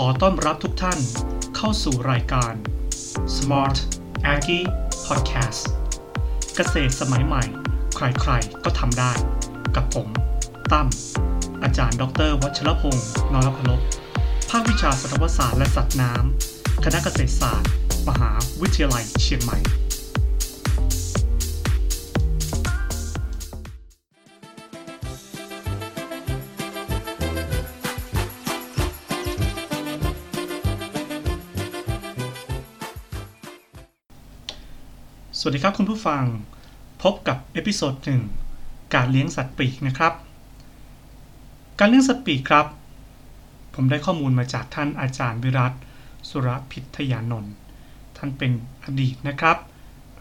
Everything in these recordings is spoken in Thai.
ขอต้อนรับทุกท่านเข้าสู่รายการ Smart Aggie Podcast เกษตรสมัยใหม่ ใครๆ ก็ทำได้ กับผม ตั้ม อาจารย์ ดร วัชรพงศ์นรพลบภาควิชาสัตวศาสตร์และสัตว์น้ำ คณะเกษตรศาสตร์ มหาวิทยาลัยเชียงใหม่ สวัสดีครับคุณผู้ฟัง พบกับ episode หนึ่งการเลี้ยงสัตว์ปีกนะครับ การเลี้ยงสัตว์ปีกครับ ผมได้ข้อมูลมาจากท่านอาจารย์วิรัตสุรพิทยานนท์ท่านเป็นอดีตนะครับ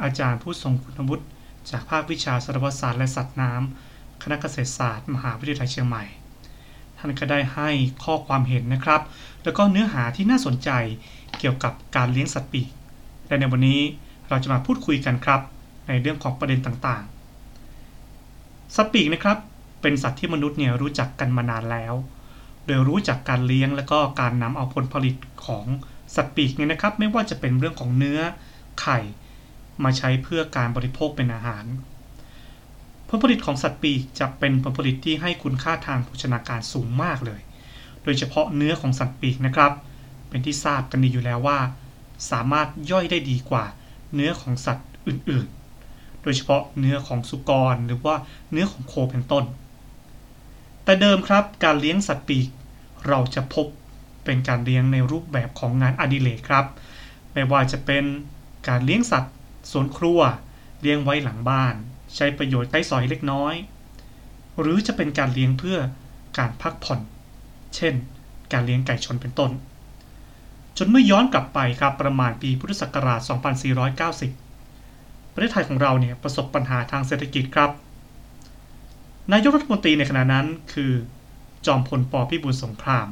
อาจารย์ผู้ทรงคุณวุฒิจากภาควิชาสัตวศาสตร์และสัตว์น้ำคณะเกษตรศาสตร์ มหาวิทยาลัยเชียงใหม่ ท่านก็ได้ให้ข้อความเห็นนะครับ แล้วก็เนื้อหาที่น่าสนใจเกี่ยวกับการเลี้ยงสัตว์ปีกและในวันนี้ เราจะมาพูดคุยกันครับ ในเรื่องของประเด็นต่างๆสัตว์ปีกนะครับเป็นสัตว์ที่มนุษย์เนี่ยรู้จักกันมานานแล้ว โดยรู้จักการเลี้ยงและก็การนำเอาผลผลิตของสัตว์ปีกเนี่ยนะครับ ไม่ว่าจะเป็นเรื่องของเนื้อไข่ มาใช้เพื่อการบริโภคเป็นอาหาร ผลผลิตของสัตว์ปีกจะเป็นผลผลิตที่ให้คุณค่าทางโภชนาการสูงมากเลย โดยเฉพาะเนื้อของสัตว์ปีกนะครับ เป็นที่ทราบกันดีอยู่แล้วว่า สามารถย่อยได้ดีกว่า เนื้อของสัตว์อื่นๆ โดยเฉพาะเนื้อของสุกรหรือว่าเนื้อของโคเป็นต้น แต่เดิมครับการเลี้ยงสัตว์ปีก เราจะพบเป็นการเลี้ยงในรูปแบบของงานอดิเรกครับ ไม่ว่าจะเป็นการเลี้ยงสัตว์สวนครัว เลี้ยงไว้หลังบ้าน ใช้ประโยชน์ใต้สอยเล็กน้อย หรือจะเป็นการเลี้ยงเพื่อการพักผ่อน เช่น การเลี้ยงไก่ชนเป็นต้น จนเมื่อย้อนกลับไปครับประมาณปีพุทธศักราช 2490 ประเทศไทยของเราเนี่ยประสบปัญหาทางเศรษฐกิจครับ นายกรัฐมนตรีในขณะนั้นคือ จอมพลปพิบูลสงคราม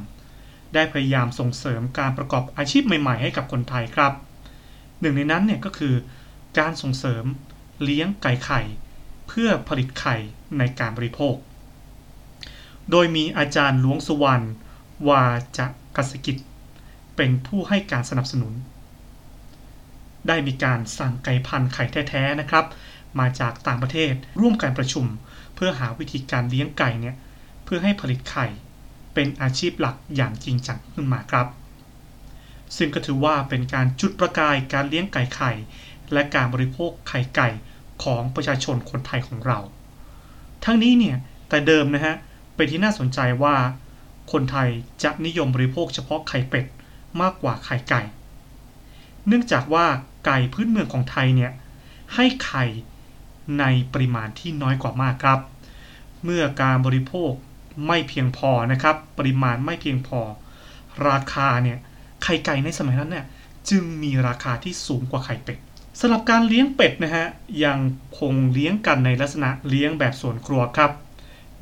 ได้พยายามส่งเสริมการประกอบอาชีพใหม่ๆ ให้กับคนไทยครับ หนึ่งในนั้นเนี่ยก็คือการส่งเสริมเลี้ยงไก่ไข่ เพื่อผลิตไข่ในการบริโภค โดยมีอาจารย์หลวงสุวรรณวาจะกษกิจ เป็นผู้ให้การสนับสนุน ได้มีการสั่งไก่พันธุ์ไข่แท้ๆนะครับ มาจากต่างประเทศร่วมการประชุม เพื่อหาวิธีการเลี้ยงไก่เนี่ยเพื่อให้ผลิตไข่ เป็นอาชีพหลักอย่างจริงจังขึ้นมาครับ ซึ่งก็ถือว่าเป็นการจุดประกายการเลี้ยงไก่ไข่ และการบริโภคไข่ไก่ของประชาชนคนไทยของเรา ทั้งนี้เนี่ยแต่เดิมนะฮะเป็นที่น่าสนใจว่าคนไทยจะนิยมบริโภคเฉพาะไข่เป็ด มากกว่าไข่ไก่ เนื่องจากว่าไก่พื้นเมืองของไทยเนี่ยให้ไข่ในปริมาณที่น้อยกว่ามากครับ เมื่อการบริโภคไม่เพียงพอนะครับ ปริมาณไม่เพียงพอ ราคาเนี่ยไข่ไก่ในสมัยนั้นเนี่ยจึงมีราคาที่สูงกว่าไข่เป็ดสำหรับการเลี้ยงเป็ดนะฮะยังคงเลี้ยงกันในลักษณะเลี้ยงแบบสวนครัวครับ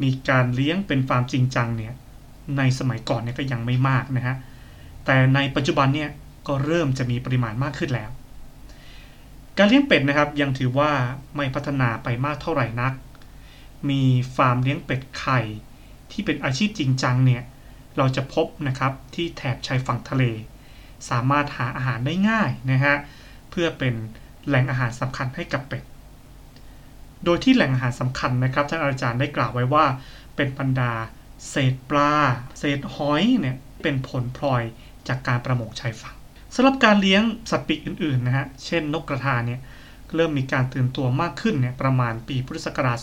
มีการเลี้ยงเป็นฟาร์มจริงจังเนี่ยในสมัยก่อนเนี่ยก็ยังไม่มากนะฮะ แต่ในปัจจุบันเนี่ยก็เริ่มจะมีปริมาณมากขึ้นแล้ว การเลี้ยงเป็ดนะครับยังถือว่าไม่พัฒนาไปมากเท่าไหร่นัก มีฟาร์มเลี้ยงเป็ดไข่ที่เป็นอาชีพจริงจังเนี่ยเราจะพบนะครับที่แถบชายฝั่งทะเล สามารถหาอาหารได้ง่ายนะฮะเพื่อเป็นแหล่งอาหารสำคัญให้กับเป็ด โดยที่แหล่งอาหารสำคัญนะครับท่านอาจารย์ได้กล่าวไว้ว่า เป็นบรรดาเศษปลา เศษหอยเนี่ยเป็นผลพลอย จากการประมงชายฝั่งสำหรับการเลี้ยงสัตว์ปีกอื่นๆนะฮะ เช่นนกกระทาเนี่ยเริ่มมีการตื่นตัวมากขึ้นเนี่ยประมาณปีพุทธศักราช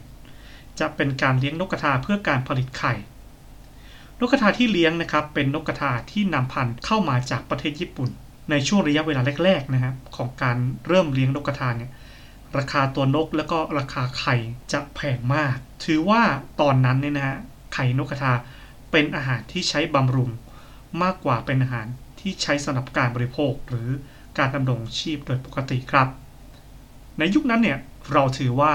2497 จะเป็นการเลี้ยงนกกระทาเพื่อการผลิตไข่ นกกระทาที่เลี้ยงนะครับเป็นนกกระทาที่นำพันธุ์เข้ามาจากประเทศญี่ปุ่น ในช่วงระยะเวลาแรกๆนะครับของการเริ่มเลี้ยงนกกระทาเนี่ยราคาตัวนกแล้วก็ราคาไข่จะแพงมาก ถือว่าตอนนั้นเนี่ยนะฮะไข่นกกระทาเป็นอาหารที่ใช้บำรุง มากกว่าเป็นอาหารที่ใช้สำหรับการบริโภคหรือการดำรงชีพโดยปกติครับ ในยุคนั้นเนี่ยเราถือว่า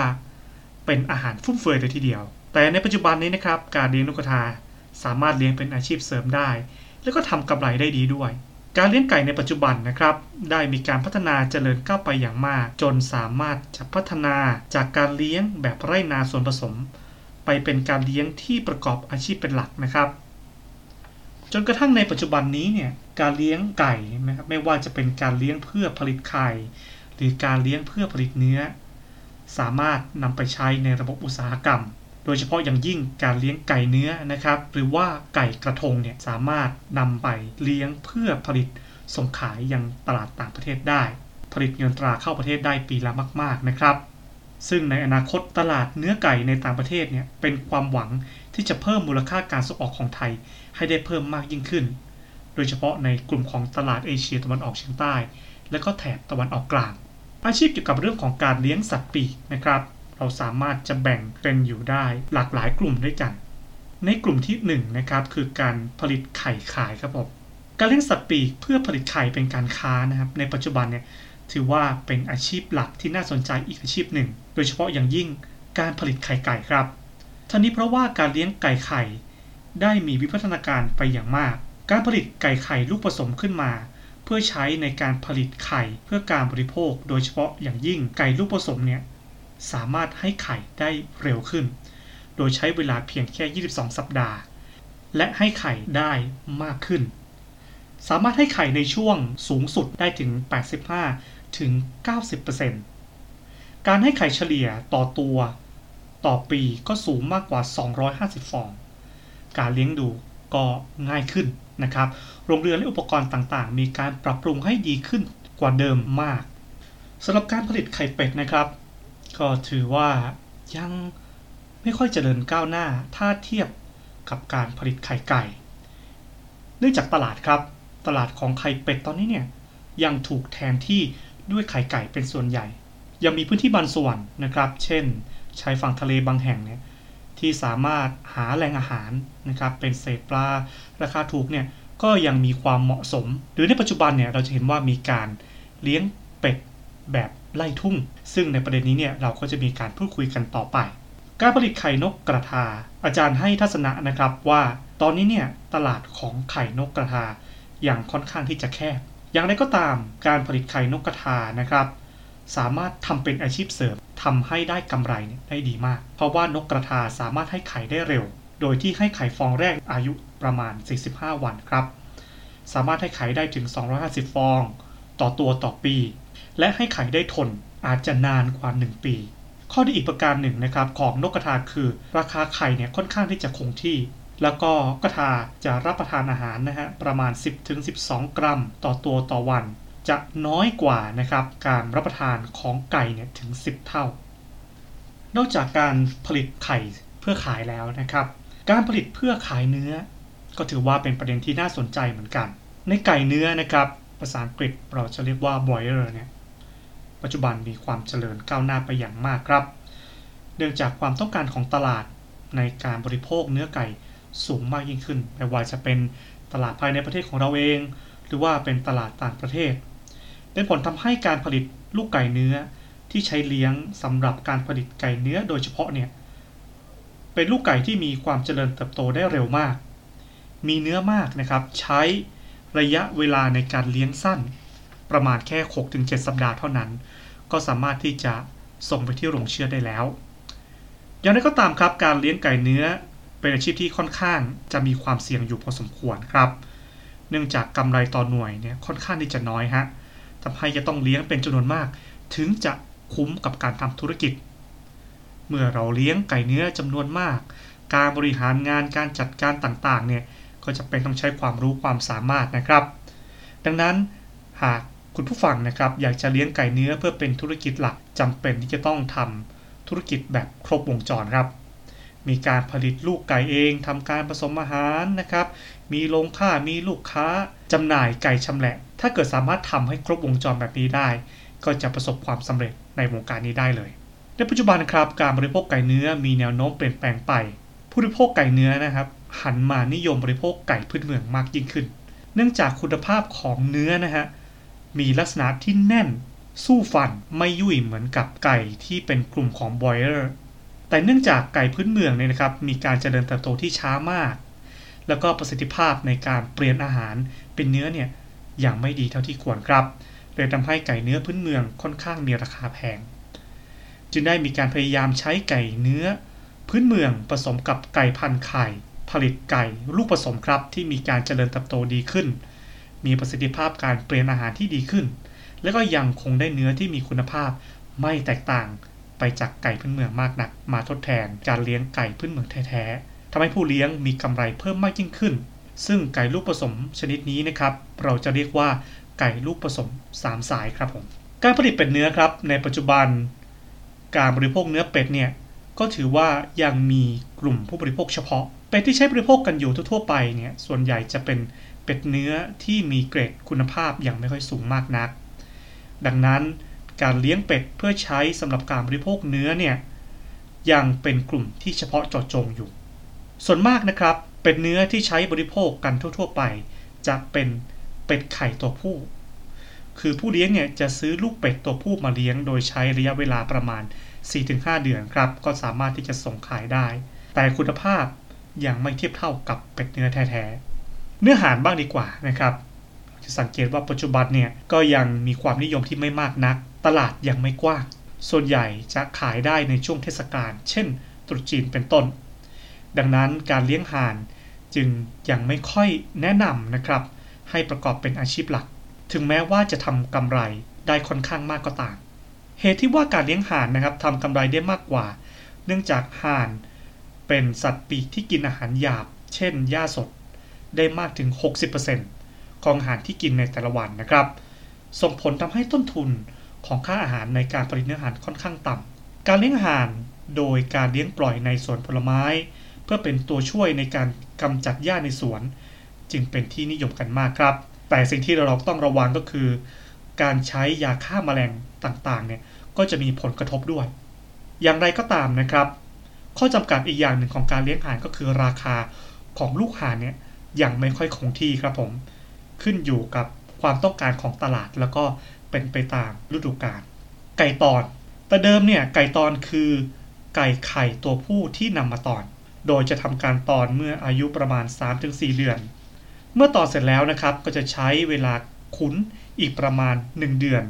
เป็นอาหารฟุ่มเฟือยเลยทีเดียว แต่ในปัจจุบันนี้นะครับการเลี้ยงนกกระทาสามารถเลี้ยงเป็นอาชีพเสริมได้ แล้วก็ทำกำไรได้ดีด้วย การเลี้ยงไก่ในปัจจุบันนะครับ ได้มีการพัฒนาเจริญก้าวไปอย่างมาก จนสามารถจะพัฒนาจากการเลี้ยงแบบไร่นาส่วนผสม ไปเป็นการเลี้ยงที่ประกอบอาชีพเป็นหลักนะครับ จนกระทั่งในปัจจุบันนี้เนี่ยการเลี้ยงไก่นะครับไม่ว่าจะเป็นการเลี้ยงเพื่อผลิตไข่ หรือการเลี้ยงเพื่อผลิตเนื้อ สามารถนำไปใช้ในระบบอุตสาหกรรม โดยเฉพาะอย่างยิ่งการเลี้ยงไก่เนื้อนะครับ หรือว่าไก่กระทงเนี่ยสามารถนำไปเลี้ยงเพื่อผลิตส่งขายยังตลาดต่างประเทศได้ ผลิตเงินตราเข้าประเทศได้ปีละมาก ๆนะครับ ซึ่งในอนาคตตลาดเนื้อไก่ในต่างประเทศเนี่ยเป็นความหวังที่จะเพิ่มมูลค่าการส่งออกของไทยให้ได้เพิ่มมากยิ่งขึ้น โดยเฉพาะในกลุ่มของตลาดเอเชียตะวันออกเฉียงใต้ และก็แถบตะวันออกกลาง อาชีพเกี่ยวกับเรื่องของการเลี้ยงสัตว์ปีกนะครับ เราสามารถจะแบ่งเป็นอยู่ได้หลากหลายกลุ่มด้วยกัน ในกลุ่มที่1นนะครับคือการผลิตไข่ขายครับผมการเลี้ยงสัตว์ปีกเพื่อผลิตไข่เป็นการค้านะครับในปัจจุบันเนี่ย ถือว่าเป็นอาชีพหลักที่น่าสนใจอีกอาชีพหนึ่ง โดยเฉพาะอย่างยิ่งการผลิตไข่ไก่ครับทั้งนี้เพราะว่าการเลี้ยงไก่ไข่ ได้มีวิวัฒนาการไปอย่างมาก การผลิตไก่ไข่ลูกผสมขึ้นมา เพื่อใช้ในการผลิตไข่เพื่อการบริโภค โดยเฉพาะอย่างยิ่งไก่ลูกผสมเนี่ยสามารถให้ไข่ได้เร็วขึ้น โดยใช้เวลาเพียงแค่ 22 สัปดาห์ และให้ไข่ได้มากขึ้น สามารถให้ไข่ในช่วงสูงสุดได้ถึง85 ถึง 90%การให้ไข่เฉลี่ยต่อตัว ต่อปีก็สูงมากกว่า 250 ฟอง การเลี้ยงดูก็ง่ายขึ้นนะครับ โรงเรือนและอุปกรณ์ต่างๆ มีการปรับปรุงให้ดีขึ้นกว่าเดิมมากสำหรับการผลิตไข่เป็ดนะครับ ก็ถือว่ายังไม่ค่อยเจริญก้าวหน้าถ้าเทียบกับการผลิตไข่ไก่ เนื่องจากตลาดครับ ตลาดของไข่เป็ดตอนนี้เนี่ยยังถูกแทนที่ ด้วยไข่ไก่เป็นส่วนใหญ่ ยังมีพื้นที่บางส่วนนะครับ เช่น ชายฝั่งทะเลบางแห่งเนี่ยที่สามารถหาแหล่งอาหารนะครับเป็นเศษปลาราคาถูกเนี่ยก็ยังมีความเหมาะสม หรือในปัจจุบันเนี่ยเราจะเห็นว่ามีการเลี้ยงเป็ดแบบไล่ทุ่ง ซึ่งในประเด็นนี้เนี่ยเราก็จะมีการพูดคุยกันต่อไป การผลิตไข่นกกระทา อาจารย์ให้ทัศนะนะครับว่า ตอนนี้เนี่ยตลาดของไข่นกกระทาอย่างค่อนข้างที่จะแคบ อย่างไรก็ตามการผลิตไข่นกกระทานะครับ สามารถทำเป็นอาชีพเสริมทำให้ได้กำไรได้ดีมาก เพราะว่านกกระทาสามารถให้ไข่ได้เร็ว โดยที่ให้ไข่ฟองแรกอายุประมาณ 45 วันครับ สามารถให้ไข่ได้ถึง 250 ฟอง ต่อตัวต่อปี และให้ไข่ได้ทนอาจจะนานกว่า 1 ปี ข้อดีอีกประการหนึ่งนะครับของนกกระทาคือ ราคาไข่เนี่ยค่อนข้างที่จะคงที่ แล้วก็กระทาจะรับประทานอาหารนะฮะประมาณ 10-12 กรัมต่อตัวต่อวัน จะน้อยกว่านะครับการรับประทานของไก่เนี่ยถึง 10 เท่า นอกจากการผลิตไข่เพื่อขายแล้วนะครับ การผลิตเพื่อขายเนื้อ ก็ถือว่าเป็นประเด็นที่น่าสนใจเหมือนกัน ในไก่เนื้อนะครับภาษาอังกฤษเราจะเรียกว่า broiler เนี่ยปัจจุบันมีความเจริญก้าวหน้าไปอย่างมากครับ เนื่องจากความต้องการของตลาดในการบริโภคเนื้อไก่ สูงมากยิ่งขึ้น ไม่ว่าจะเป็นตลาดภายในประเทศของเราเอง หรือว่าเป็นตลาดต่างประเทศ เป็นผลทำให้การผลิตลูกไก่เนื้อที่ใช้เลี้ยงสำหรับการผลิตไก่เนื้อโดยเฉพาะเนี่ยเป็นลูกไก่ที่มีความเจริญเติบโตได้เร็วมาก มีเนื้อมากนะครับ ใช้ระยะเวลาในการเลี้ยงสั้น ประมาณแค่ 6-7 สัปดาห์เท่านั้น ก็สามารถที่จะส่งไปที่โรงเชือดได้แล้ว อย่างไรก็ตามครับการเลี้ยงไก่เนื้อ เป็นอาชีพที่ค่อนข้างจะมีความเสี่ยงอยู่พอสมควรครับ เนื่องจากกำไรต่อหน่วยเนี่ยค่อนข้างที่จะน้อยฮะทำให้จะต้องเลี้ยงเป็นจำนวนมาก ถึงจะคุ้มกับการทำธุรกิจ เมื่อเราเลี้ยงไก่เนื้อจำนวนมาก การบริหารงานการจัดการต่างๆเนี่ยก็จะเป็นต้องใช้ความรู้ความสามารถนะครับ ดังนั้นหากคุณผู้ฟังนะครับอยากจะเลี้ยงไก่เนื้อเพื่อเป็นธุรกิจหลักจำเป็นที่จะต้องทำธุรกิจแบบครบวงจรครับ มีการผลิตลูกไก่เองทำการผสมอาหารนะครับ มีโรงฆ่ามีลูกค้าจำหน่ายไก่ชำแหละ ถ้าเกิดสามารถทำให้ครบวงจรแบบนี้ได้ ก็จะประสบความสำเร็จในวงการนี้ได้เลย ในปัจจุบันครับการบริโภคไก่เนื้อมีแนวโน้มเปลี่ยนแปลงไป ผู้บริโภคไก่เนื้อนะครับหันมานิยมบริโภคไก่พื้นเมืองมากยิ่งขึ้น เนื่องจากคุณภาพของเนื้อนะฮะมีลักษณะที่แน่นสู้ฟันไม่ยุ่ยเหมือนกับไก่ที่เป็นกลุ่มของบอยเลอร์ แต่เนื่องจากไก่พื้นเมืองเนี่ยนะครับมีการเจริญเติบโตที่ช้ามาก แล้วก็ประสิทธิภาพในการเปลี่ยนอาหารเป็นเนื้อเนี่ยอย่างไม่ดีเท่าที่ควรครับเลยทำให้ไก่เนื้อพื้นเมืองค่อนข้างมีราคาแพง จึงได้มีการพยายามใช้ไก่เนื้อพื้นเมืองผสมกับไก่พันธุ์ไข่ ผลิตไก่ลูกผสมครับที่มีการเจริญเติบโตดีขึ้น มีประสิทธิภาพการเปลี่ยนอาหารที่ดีขึ้น และก็ยังคงได้เนื้อที่มีคุณภาพไม่แตกต่าง ไปจากไก่พื้นเมืองมากนัก มาทดแทนการเลี้ยงไก่พื้นเมืองแท้ๆทำให้ผู้เลี้ยงมีกำไรเพิ่มมากยิ่งขึ้น ซึ่งไก่ลูกผสมชนิดนี้นะครับ เราจะเรียกว่าไก่ลูกผสม3สายครับผม การผลิตเป็ดเนื้อครับ ในปัจจุบัน การบริโภคเนื้อเป็ดเนี่ยก็ถือว่ายังมีกลุ่มผู้บริโภคเฉพาะ เป็ดที่ใช้บริโภคกันอยู่ทั่วๆไปเนี่ยส่วนใหญ่จะเป็นเป็ดเนื้อที่มีเกรดคุณภาพอย่างไม่ค่อยสูงมากนัก ดังนั้น การเลี้ยงเป็ดเพื่อใช้สำหรับการบริโภคเนื้อเนี่ยยังเป็นกลุ่มที่เฉพาะเจาะจงอยู่ ส่วนมากนะครับ เป็ดเนื้อที่ใช้บริโภคกันทั่ว ๆ ไป จะเป็นเป็ดไข่ตัวผู้ คือผู้เลี้ยงเนี่ยจะซื้อลูกเป็ดตัวผู้มาเลี้ยง โดยใช้ระยะเวลาประมาณ 4-5 เดือนครับ ก็สามารถที่จะส่งขายได้ แต่คุณภาพยังไม่เทียบเท่ากับเป็ดเนื้อแท้ๆ เนื้อหาบ้างดีกว่านะครับ จะสังเกตว่าปัจจุบันเนี่ยก็ยังมีความนิยมที่ไม่มากนัก ตลาดยังไม่กว้าง ส่วนใหญ่จะขายได้ในช่วงเทศกาล เช่น ตรุษจีนเป็นต้น ดังนั้นการเลี้ยงห่านจึงยังไม่ค่อยแนะนำนะครับ ให้ประกอบเป็นอาชีพหลัก ถึงแม้ว่าจะทำกำไรได้ค่อนข้างมากก็ตาม เหตุที่ว่าการเลี้ยงห่านนะครับทำกำไรได้มากกว่า เนื่องจากห่านเป็นสัตว์ปีกที่กินอาหารหยาบ เช่นหญ้าสด ได้มากถึง 60%ของอาหารที่กินในแต่ละวันนะครับ ส่งผลทำให้ต้นทุน ของค่าอาหารในการผลิตเนื้อหานค่อนข้างต่ำ การเลี้ยงห่านโดยการเลี้ยงปล่อยในสวนผลไม้ เพื่อเป็นตัวช่วยในการกำจัดหญ้าในสวน จึงเป็นที่นิยมกันมากครับ แต่สิ่งที่เราต้องระวังก็คือ การใช้ยาฆ่ามาแมลงต่างๆเนี่ยก็จะมีผลกระทบด้วย อย่างไรก็ตามนะครับ ข้อจำกัดอีกอย่างหนึ่งของการเลี้ยงห่านก็คือราคาของลูกห่านเนี่ยยังไม่ค่อยคงที่ครับผม ขึ้นอยู่กับความต้องการของตลาดแล้วก็ เป็นไปตามฤดูกาลไก่ตอน แต่เดิมเนี่ยไก่ตอนคือไก่ไข่ตัวผู้ที่นำมาตอน โดยจะทำการตอนเมื่ออายุประมาณ 3-4 เดือน เมื่อตอนเสร็จแล้วนะครับก็จะใช้เวลาคุ้นอีกประมาณ 1 เดือน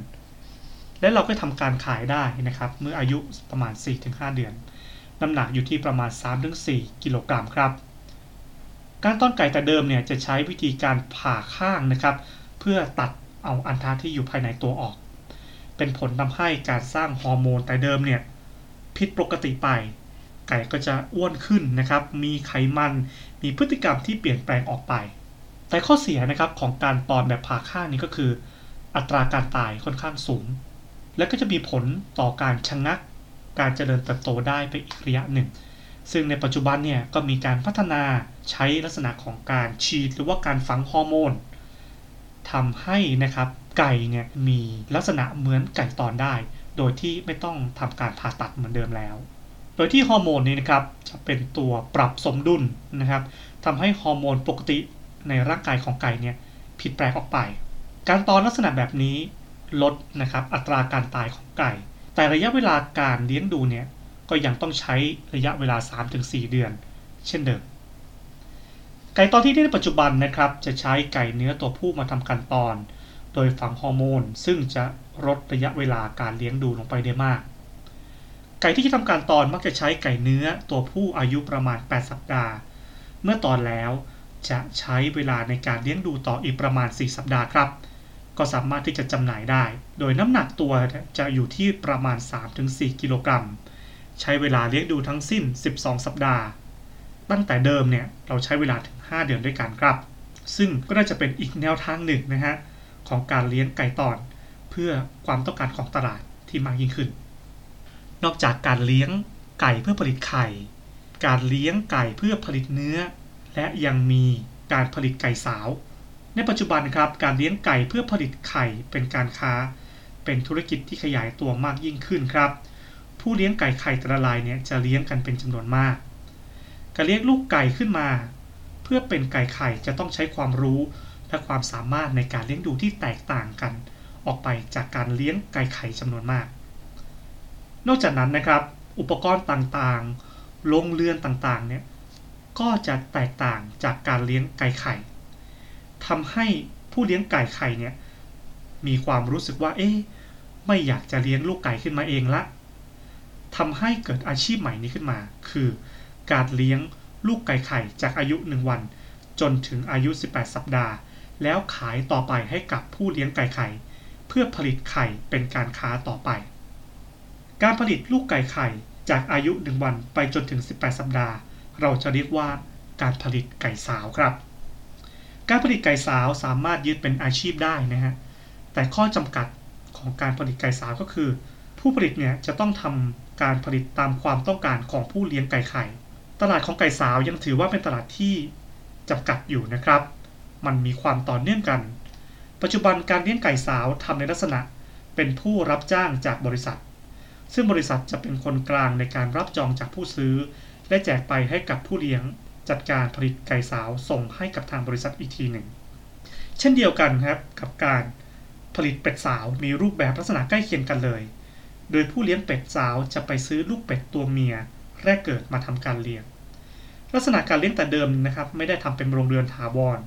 และเราก็ทำการขายได้นะครับ เมื่ออายุประมาณ 4-5 เดือน น้ำหนักอยู่ที่ประมาณ 3-4 กิโลกรัมครับ การต้อนไก่แต่เดิมเนี่ยจะใช้วิธีการผ่าข้างนะครับ เพื่อตัด เอาอันทะที่อยู่ภายในตัวออก เป็นผลทำให้การสร้างฮอร์โมนแต่เดิมเนี่ยผิดปกติไป ไก่ก็จะอ้วนขึ้นนะครับ มีไขมัน มีพฤติกรรมที่เปลี่ยนแปลงออกไป แต่ข้อเสียนะครับของการตอนแบบผ่าข้านี้ก็คือ อัตราการตายค่อนข้างสูง และก็จะมีผลต่อการชะงงัก การเจริญเติบโตได้ไปอีกระยะหนึ่ง ซึ่งในปัจจุบันเนี่ยก็มีการพัฒนาใช้ลักษณะของการฉีดหรือว่าการฝังฮอร์โมน ทำให้นะครับไก่เนี่ยมีลักษณะเหมือนไก่ตอนได้ โดยที่ไม่ต้องทำการผ่าตัดเหมือนเดิมแล้ว โดยที่ฮอร์โมนนี้นะครับจะเป็นตัวปรับสมดุลนะครับทำให้ฮอร์โมนปกติในร่างกายของไก่เนี่ยผิดแปลงออกไป การตอนลักษณะแบบนี้ลดนะครับอัตราการตายของไก่ แต่ระยะเวลาการเลี้ยงดูเนี่ยก็ยังต้องใช้ระยะเวลา 3-4 เดือน เช่นเดิม ไก่ตอนที่ในปัจจุบันนะครับ จะใช้ไก่เนื้อตัวผู้มาทำการตอน โดยฝังฮอร์โมน ซึ่งจะลดระยะเวลาการเลี้ยงดูลงไปได้มาก ไก่ที่จะทำการตอนมักจะใช้ไก่เนื้อตัวผู้อายุประมาณ 8 สัปดาห์ เมื่อตอนแล้วจะใช้เวลาในการเลี้ยงดูต่ออีกประมาณ 4 สัปดาห์ครับ ก็สามารถที่จะจำหน่ายได้ โดยน้ำหนักตัวจะอยู่ที่ประมาณ 3-4 กิโลกรัม ใช้เวลาเลี้ยงดูทั้งสิ้น 12 สัปดาห์ ตั้งแต่เดิมเนี่ยเราใช้เวลาถึง 5 เดือนด้วยกันครับ ซึ่งก็น่าจะเป็นอีกแนวทางหนึ่งนะฮะของการเลี้ยงไก่ตอน เพื่อความต้องการของตลาดที่มากยิ่งขึ้น นอกจากการเลี้ยงไก่เพื่อผลิตไข่ การเลี้ยงไก่เพื่อผลิตเนื้อ และยังมีการผลิตไก่สาว ในปัจจุบันครับการเลี้ยงไก่เพื่อผลิตไข่เป็นการค้า เป็นธุรกิจที่ขยายตัวมากยิ่งขึ้นครับ ผู้เลี้ยงไก่ไข่แต่ละรายเนี่ยจะเลี้ยงกันเป็นจำนวนมาก การเลี้ยงลูกไก่ขึ้นมา เพื่อเป็นไก่ไข่จะต้องใช้ความรู้และความสามารถในการเลี้ยงดูที่แตกต่างกัน ออกไปจากการเลี้ยงไก่ไข่จำนวนมาก นอกจากนั้นนะครับ อุปกรณ์ต่างๆ โรงเรือนต่างๆ เนี่ย ก็จะแตกต่างจากการเลี้ยงไก่ไข่ทำให้ผู้เลี้ยงไก่ไข่เนี่ย มีความรู้สึกว่า เอ๊ะ ไม่อยากจะเลี้ยงลูกไก่ขึ้นมาเองละทำให้เกิดอาชีพใหม่นี้ขึ้นมา คือ การเลี้ยงลูกไก่ไข่จากอายุ 1 วัน จนถึงอายุ 18 สัปดาห์ แล้วขายต่อไปให้กับผู้เลี้ยงไก่ไข่ เพื่อผลิตไข่เป็นการค้าต่อไป การผลิตลูกไก่ไข่จากอายุ 1 วันไปจนถึง 18 สัปดาห์ เราจะเรียกว่าการผลิตไก่สาวครับ การผลิตไก่สาวสามารถยึดเป็นอาชีพได้นะฮะ แต่ข้อจำกัดของการผลิตไก่สาวก็คือ ผู้ผลิตเนี่ยจะต้องทำการผลิตตามความต้องการของผู้เลี้ยงไก่ไข่ ตลาดของไก่สาวยังถือว่าเป็นตลาดที่จำกัดอยู่นะครับ มันมีความต่อเนื่องกัน ปัจจุบันการเลี้ยงไก่สาวทำในลักษณะเป็นผู้รับจ้างจากบริษัท ซึ่งบริษัทจะเป็นคนกลางในการรับจองจากผู้ซื้อ และแจกไปให้กับผู้เลี้ยงจัดการผลิตไก่สาวส่งให้กับทางบริษัทอีกทีหนึ่ง เช่นเดียวกันครับกับการผลิตเป็ดสาวมีรูปแบบลักษณะใกล้เคียงกันเลย โดยผู้เลี้ยงเป็ดสาวจะไปซื้อลูกเป็ดตัวเมีย แรกเกิดมาทำการเลี้ยง ลักษณะการเลี้ยงแต่เดิมนะครับไม่ได้ทำเป็นโรงเรือนถาวร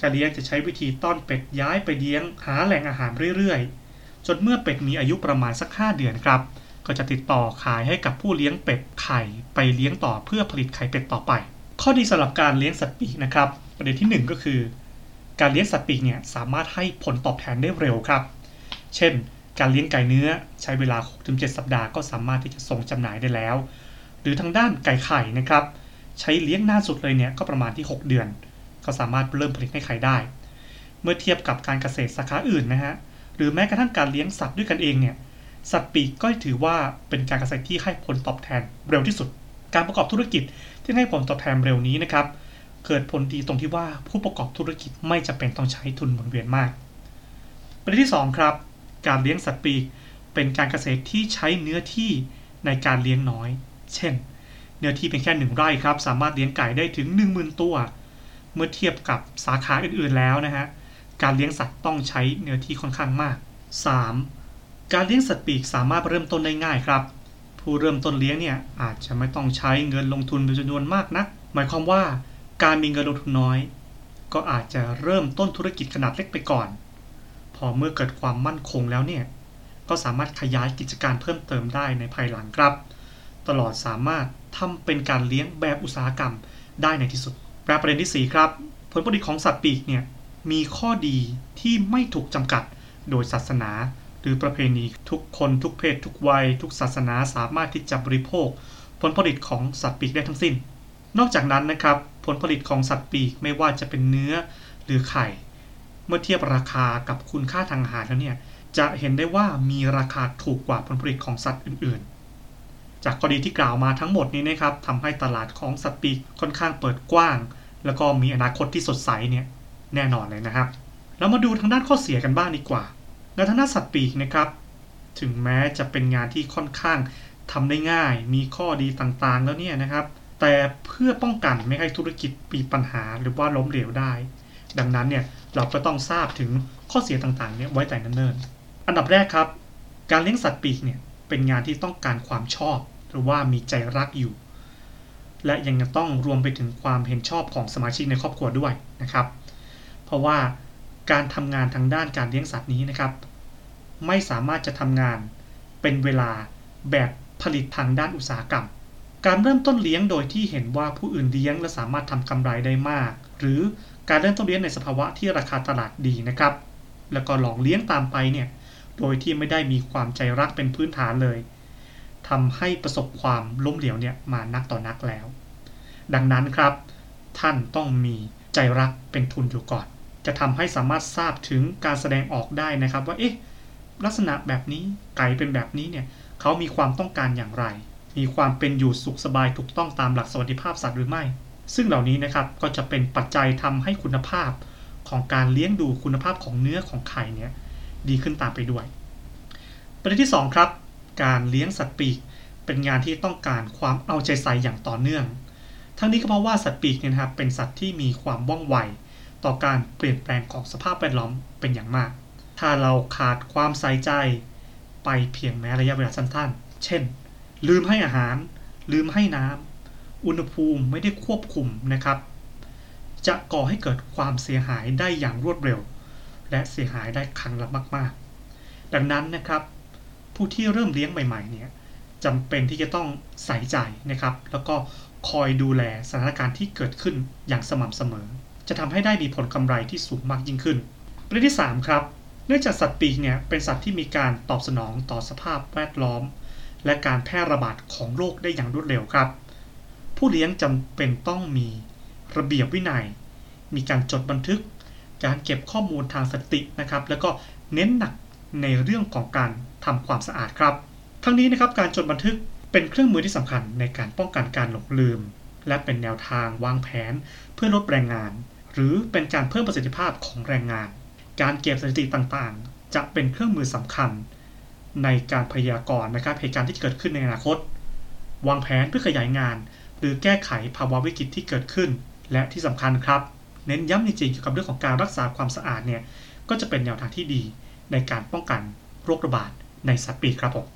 การเลี้ยงจะใช้วิธีต้อนเป็ดย้ายไปเลี้ยงหาแหล่งอาหารเรื่อยๆ จนเมื่อเป็ดมีอายุประมาณสัก 5 เดือนครับ ก็จะติดต่อขายให้กับผู้เลี้ยงเป็ดไข่ไปเลี้ยงต่อเพื่อผลิตไข่เป็ดต่อไป ข้อดีสำหรับการเลี้ยงสัตว์ปีกนะครับ ประเด็นที่ 1 ก็คือ การเลี้ยงสัตว์ปีกเนี่ยสามารถให้ผลตอบแทนได้เร็วครับ เช่นการเลี้ยงไก่เนื้อใช้เวลา 6-7 สัปดาห์ก็สามารถที่จะส่งจำหน่ายได้แล้ว หรือทางด้านไก่ไข่นะครับใช้เลี้ยงนานสุดเลยเนี่ยก็ประมาณที่ 6 เดือน ก็สามารถเริ่มผลิตให้ไข่ได้ เมื่อเทียบกับการเกษตรสาขาอื่นนะฮะหรือแม้กระทั่งการเลี้ยงสัตว์ด้วยกันเองเนี่ยสัตว์ปีกก็ถือว่าเป็นการเกษตรที่ให้ผลตอบแทนเร็วที่สุด การประกอบธุรกิจที่ให้ผลตอบแทนเร็วนี้นะครับเกิดผลดีตรงที่ว่าผู้ประกอบธุรกิจไม่จำเป็นต้องใช้ทุนหมุนเวียนมาก ประเด็นที่ 2 ครับ การเลี้ยงสัตว์ปีกเป็นการเกษตรที่ใช้เนื้อที่ในการเลี้ยงน้อย เช่น เนื้อที่เป็นแค่หนึ่งไร่ครับ สามารถเลี้ยงไก่ได้ถึง 10,000 ตัว เมื่อเทียบกับสาขาอื่นๆแล้วนะฮะ การเลี้ยงสัตว์ต้องใช้เนื้อที่ค่อนข้างมาก 3. การเลี้ยงสัตว์ปีกสามารถเริ่มต้นได้ง่ายครับ ผู้เริ่มต้นเลี้ยงเนี่ยอาจจะไม่ต้องใช้เงินลงทุนเป็นจำนวนมากนัก หมายความว่าการมีเงินลงทุนน้อย ก็อาจจะเริ่มต้นธุรกิจขนาดเล็กไปก่อน พอเมื่อเกิดความมั่นคงแล้วเนี่ยก็สามารถขยายกิจการเพิ่มเติมได้ในภายหลังครับ ตลอดสามารถทำเป็นการเลี้ยงแบบอุตสาหกรรมได้ในที่สุดแลประเด็นที่ 4 ครับ ผลผลิตของสัตว์ปีกเนี่ยมีข้อดีที่ไม่ถูกจำกัดโดยศาสนา หรือประเพณีทุกคนทุกเพศ ทุกวัย ทุกศาสนาสามารถที่จะบริโภค ผลผลิตของสัตว์ปีกได้ทั้งสิ้น นอกจากนั้นนะครับผลผลิตของสัตว์ปีกไม่ว่าจะเป็นเนื้อหรือไข่ เมื่อเทียบราคากับคุณค่าทางอาหารแล้วเนี่ยจะเห็นได้ว่ามีราคาถูกกว่าผลผลิตของสัตว์อื่น จากกรณีที่กล่าวมาทั้งหมดนี้นะครับทำให้ตลาดของสัตว์ปีกค่อนข้างเปิดกว้าง แล้วก็มีอนาคตที่สดใสเนี่ยแน่นอนเลยนะครับ เรามาดูทางด้านข้อเสียกันบ้างดีกว่าในทางด้านสัตว์ปีกนะครับ ถึงแม้จะเป็นงานที่ค่อนข้างทำได้ง่าย มีข้อดีต่างๆ แล้วเนี่ยนะครับ แต่เพื่อป้องกันไม่ให้ธุรกิจมีปัญหาหรือว่าล้มเหลวได้ ดังนั้นเนี่ยเราก็ต้องทราบถึงข้อเสียต่างๆเนี่ยไว้แต่เนิ่นๆ อันดับแรกครับ การเลี้ยงสัตว์ปีกเนี่ย เป็นงานที่ต้องการความชอบ หรือว่ามีใจรักอยู่ และยังต้องรวมไปถึงความเห็นชอบของสมาชิกในครอบครัวด้วยนะครับ เพราะว่าการทำงานทางด้านการเลี้ยงสัตว์นี้นะครับ ไม่สามารถจะทำงานเป็นเวลาแบบผลิตทางด้านอุตสาหกรรม การเริ่มต้นเลี้ยงโดยที่เห็นว่าผู้อื่นเลี้ยงและสามารถทำกำไรได้มาก หรือการเริ่มต้นเลี้ยงในสภาวะที่ราคาตลาดดีนะครับ แล้วก็ลองเลี้ยงตามไปเนี่ย โดยที่ไม่ได้มีความใจรักเป็นพื้นฐานเลยทำให้ประสบความล้มเหลวเนี่ยมานักต่อนักแล้ว ดังนั้นครับ ท่านต้องมีใจรักเป็นทุนอยู่ก่อน จะทำให้สามารถทราบถึงการแสดงออกได้นะครับว่าเอ๊ะลักษณะแบบนี้ไก่เป็นแบบนี้เนี่ยเขามีความต้องการอย่างไร มีความเป็นอยู่สุขสบายถูกต้องตามหลักสวัสดิภาพสัตว์หรือไม่ ซึ่งเหล่านี้นะครับก็จะเป็นปัจจัยทำให้คุณภาพของการเลี้ยงดูคุณภาพของเนื้อของไข่เนี่ย ดีขึ้นตามไปด้วย ประเด็นที่ 2 ครับ การเลี้ยงสัตว์ปีกเป็นงานที่ต้องการความเอาใจใส่อย่างต่อเนื่อง ทั้งนี้ก็เพราะว่าสัตว์ปีกเนี่ยนะครับเป็นสัตว์ที่มีความว่องไวต่อการเปลี่ยนแปลงของสภาพแวดล้อมเป็นอย่างมาก ถ้าเราขาดความใส่ใจไปเพียงแม้ระยะเวลาสั้นๆ เช่น ลืมให้อาหาร ลืมให้น้ำ อุณหภูมิไม่ได้ควบคุมนะครับ จะก่อให้เกิดความเสียหายได้อย่างรวดเร็ว และเสียหายได้ครั้งละมาก ๆ ดังนั้นนะครับ ผู้ที่เริ่มเลี้ยงใหม่ ๆ เนี่ยจำเป็นที่จะต้องใส่ใจนะครับ แล้วก็คอยดูแลสถานการณ์ที่เกิดขึ้นอย่างสม่ำเสมอ จะทำให้ได้มีผลกำไรที่สูงมากยิ่งขึ้นประเด็นที่ 3 ครับ เนื่องจากสัตว์ปีกเนี่ยเป็นสัตว์ที่มีการตอบสนองต่อสภาพแวดล้อม และการแพร่ระบาดของโรคได้อย่างรวดเร็วครับ ผู้เลี้ยงจำเป็นต้องมีระเบียบวินัย มีการจดบันทึก การเก็บข้อมูลทางสถิตินะครับ แล้วก็เน้นหนักในเรื่องของการทำความสะอาดครับ ทั้งนี้นะครับการจดบันทึกเป็นเครื่องมือที่สำคัญในการป้องกันการหลงลืม และเป็นแนวทางวางแผนเพื่อลดแรงงาน หรือเป็นการเพิ่มประสิทธิภาพของแรงงาน การเก็บสถิติต่างๆ จะเป็นเครื่องมือสำคัญ ในการพยากรณ์นะครับเหตุการณ์ที่เกิดขึ้นในอนาคต วางแผนเพื่อขยายงาน หรือแก้ไขภาวะวิกฤตที่เกิดขึ้น และที่สำคัญครับ เน้นย้ำจริงๆเกี่ยวกับเรื่องของการรักษาความสะอาดเนี่ยก็จะเป็นแนวทางที่ดีในการป้องกันโรคระบาดในสัตว์ปีกครับผม